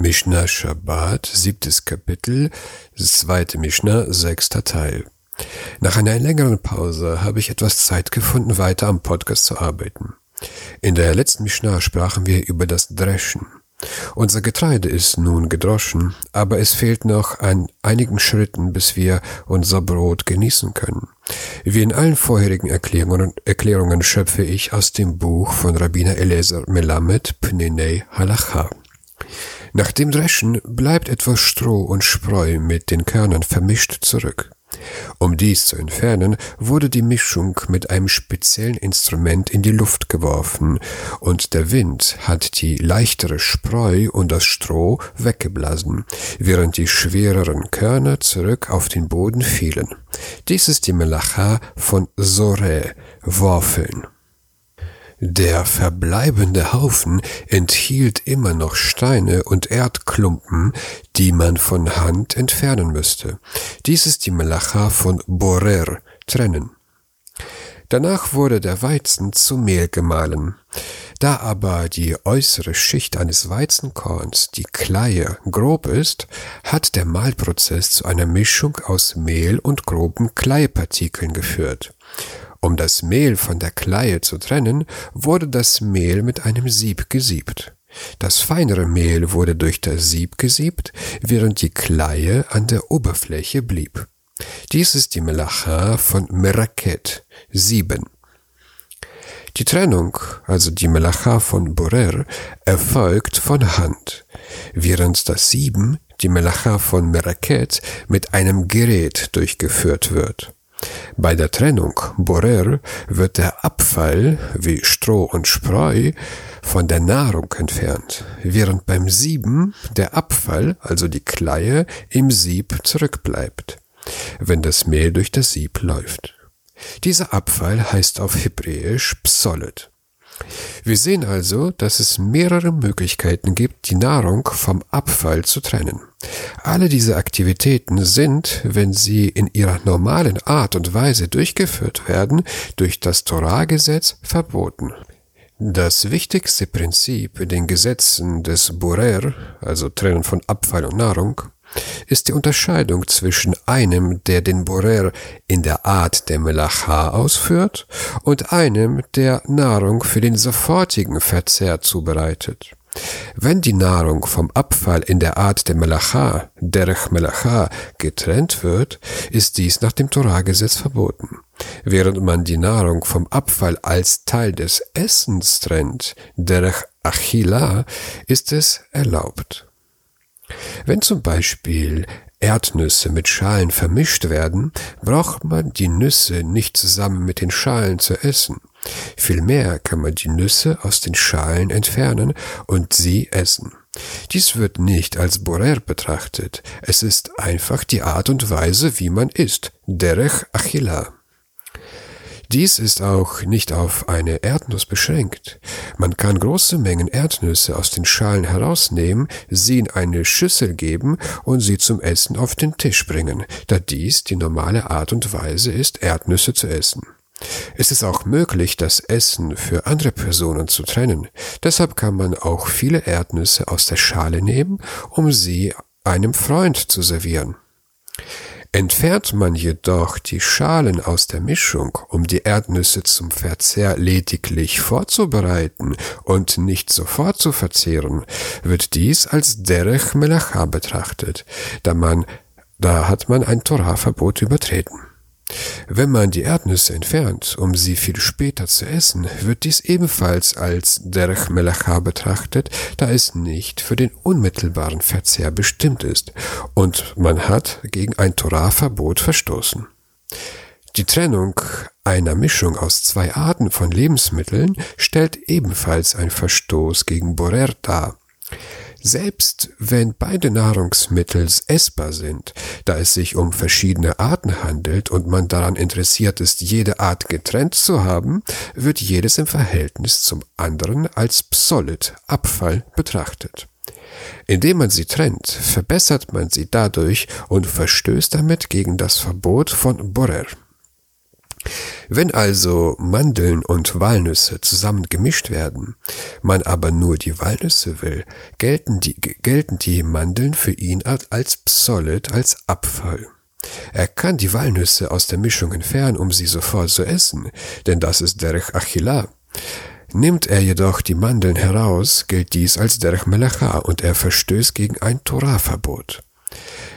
Mishnah Shabbat, siebtes Kapitel, zweite Mishnah, sechster Teil. Nach einer längeren Pause habe ich etwas Zeit gefunden, weiter am Podcast zu arbeiten. In der letzten Mishnah sprachen wir über das Dreschen. Unser Getreide ist nun gedroschen, aber es fehlt noch an einigen Schritten, bis wir unser Brot genießen können. Wie in allen vorherigen Erklärungen, Erklärungen schöpfe ich aus dem Buch von Rabbiner Eliezer Melamed Pnenei Halacha. Nach dem Dreschen bleibt etwas Stroh und Spreu mit den Körnern vermischt zurück. Um dies zu entfernen, wurde die Mischung mit einem speziellen Instrument in die Luft geworfen, und der Wind hat die leichtere Spreu und das Stroh weggeblasen, während die schwereren Körner zurück auf den Boden fielen. Dies ist die Melacha von Sore, Worfeln. Der verbleibende Haufen enthielt immer noch Steine und Erdklumpen, die man von Hand entfernen müsste. Dies ist die Melacha von Borer, trennen. Danach wurde der Weizen zu Mehl gemahlen. Da aber die äußere Schicht eines Weizenkorns, die Kleie, grob ist, hat der Mahlprozess zu einer Mischung aus Mehl und groben Kleipartikeln geführt. Um das Mehl von der Kleie zu trennen, wurde das Mehl mit einem Sieb gesiebt. Das feinere Mehl wurde durch das Sieb gesiebt, während die Kleie an der Oberfläche blieb. Dies ist die Melacha von Meraket, sieben. Die Trennung, also die Melacha von Borer, erfolgt von Hand, während das Sieben, die Melacha von Meraket, mit einem Gerät durchgeführt wird. Bei der Trennung Borer wird der Abfall wie Stroh und Spreu von der Nahrung entfernt, während beim Sieben der Abfall, also die Kleie, im Sieb zurückbleibt, wenn das Mehl durch das Sieb läuft. Dieser Abfall heißt auf Hebräisch Psolet. Wir sehen also, dass es mehrere Möglichkeiten gibt, die Nahrung vom Abfall zu trennen. Alle diese Aktivitäten sind, wenn sie in ihrer normalen Art und Weise durchgeführt werden, durch das Torah-Gesetz verboten. Das wichtigste Prinzip in den Gesetzen des Borer, also Trennen von Abfall und Nahrung, ist die Unterscheidung zwischen einem, der den Borer in der Art der Melacha ausführt, und einem, der Nahrung für den sofortigen Verzehr zubereitet. Wenn die Nahrung vom Abfall in der Art der Melacha, derech Melacha, getrennt wird, ist dies nach dem Torahgesetz verboten. Während man die Nahrung vom Abfall als Teil des Essens trennt, derech Achila, ist es erlaubt. Wenn zum Beispiel Erdnüsse mit Schalen vermischt werden, braucht man die Nüsse nicht zusammen mit den Schalen zu essen. Vielmehr kann man die Nüsse aus den Schalen entfernen und sie essen. Dies wird nicht als Borer betrachtet, es ist einfach die Art und Weise, wie man isst, derech achila. Dies ist auch nicht auf eine Erdnuss beschränkt. Man kann große Mengen Erdnüsse aus den Schalen herausnehmen, sie in eine Schüssel geben und sie zum Essen auf den Tisch bringen, da dies die normale Art und Weise ist, Erdnüsse zu essen. Es ist auch möglich, das Essen für andere Personen zu trennen. Deshalb kann man auch viele Erdnüsse aus der Schale nehmen, um sie einem Freund zu servieren. Entfernt man jedoch die Schalen aus der Mischung, um die Erdnüsse zum Verzehr lediglich vorzubereiten und nicht sofort zu verzehren, wird dies als Derech Melacha betrachtet, da man, da hat man ein Torah-Verbot übertreten. Wenn man die Erdnüsse entfernt, um sie viel später zu essen, wird dies ebenfalls als Derech Melacha betrachtet, da es nicht für den unmittelbaren Verzehr bestimmt ist und man hat gegen ein Torah-Verbot verstoßen. Die Trennung einer Mischung aus zwei Arten von Lebensmitteln stellt ebenfalls ein Verstoß gegen Borer dar. Selbst wenn beide Nahrungsmittel essbar sind, da es sich um verschiedene Arten handelt und man daran interessiert ist, jede Art getrennt zu haben, wird jedes im Verhältnis zum anderen als Psolit, Abfall, betrachtet. Indem man sie trennt, verbessert man sie dadurch und verstößt damit gegen das Verbot von Borer. Wenn also Mandeln und Walnüsse zusammen gemischt werden, man aber nur die Walnüsse will, gelten die, gelten die Mandeln für ihn als Psolet, als Abfall. Er kann die Walnüsse aus der Mischung entfernen, um sie sofort zu essen, denn das ist Derech Achila. Nimmt er jedoch die Mandeln heraus, gilt dies als Derech Melacha und er verstößt gegen ein Torahverbot.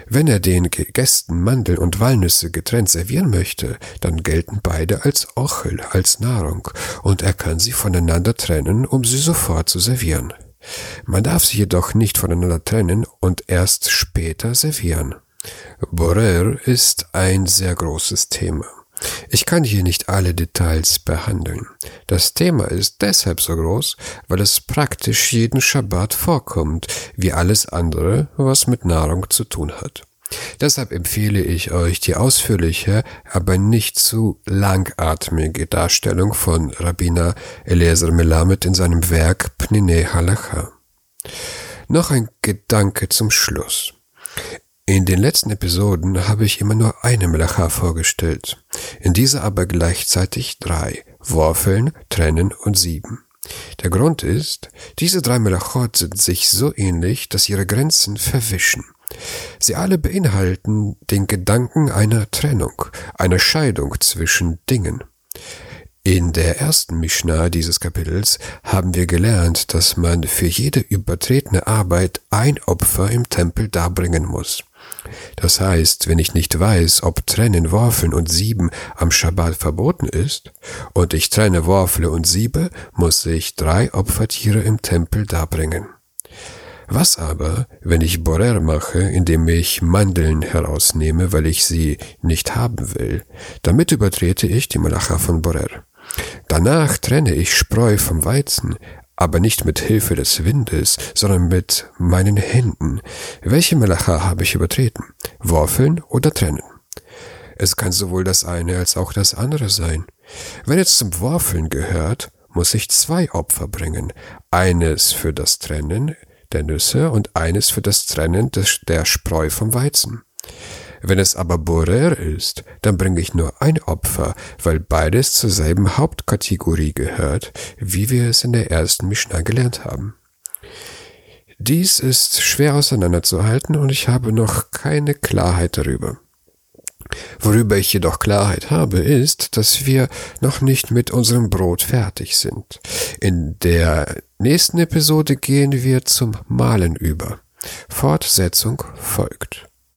Wenn er den Gästen Mandeln und Walnüsse getrennt servieren möchte, dann gelten beide als Ochel, als Nahrung, und er kann sie voneinander trennen, um sie sofort zu servieren. Man darf sie jedoch nicht voneinander trennen und erst später servieren. Borer ist ein sehr großes Thema. Ich kann hier nicht alle Details behandeln. Das Thema ist deshalb so groß, weil es praktisch jeden Schabbat vorkommt, wie alles andere, was mit Nahrung zu tun hat. Deshalb empfehle ich euch die ausführliche, aber nicht zu langatmige Darstellung von Rabbiner Eliezer Melamed in seinem Werk Pnine Halacha. Noch ein Gedanke zum Schluss. In den letzten Episoden habe ich immer nur eine Melacha vorgestellt, in dieser aber gleichzeitig drei, Worfeln, Trennen und Sieben. Der Grund ist, diese drei Melachot sind sich so ähnlich, dass ihre Grenzen verwischen. Sie alle beinhalten den Gedanken einer Trennung, einer Scheidung zwischen Dingen. In der ersten Mishnah dieses Kapitels haben wir gelernt, dass man für jede übertretene Arbeit ein Opfer im Tempel darbringen muss. Das heißt, wenn ich nicht weiß, ob Trennen, Worfeln und Sieben am Schabbat verboten ist, und ich trenne, Worfle und Siebe, muss ich drei Opfertiere im Tempel darbringen. Was aber, wenn ich Borer mache, indem ich Mandeln herausnehme, weil ich sie nicht haben will? Damit übertrete ich die Malacha von Borer. Danach trenne ich Spreu vom Weizen, aber nicht mit Hilfe des Windes, sondern mit meinen Händen. Welche Melacha habe ich übertreten? Worfeln oder trennen? Es kann sowohl das eine als auch das andere sein. Wenn es zum Worfeln gehört, muss ich zwei Opfer bringen. Eines für das Trennen der Nüsse und eines für das Trennen der Spreu vom Weizen. Wenn es aber Borer ist, dann bringe ich nur ein Opfer, weil beides zur selben Hauptkategorie gehört, wie wir es in der ersten Mishnah gelernt haben. Dies ist schwer auseinanderzuhalten und ich habe noch keine Klarheit darüber. Worüber ich jedoch Klarheit habe, ist, dass wir noch nicht mit unserem Brot fertig sind. In der nächsten Episode gehen wir zum Malen über. Fortsetzung folgt.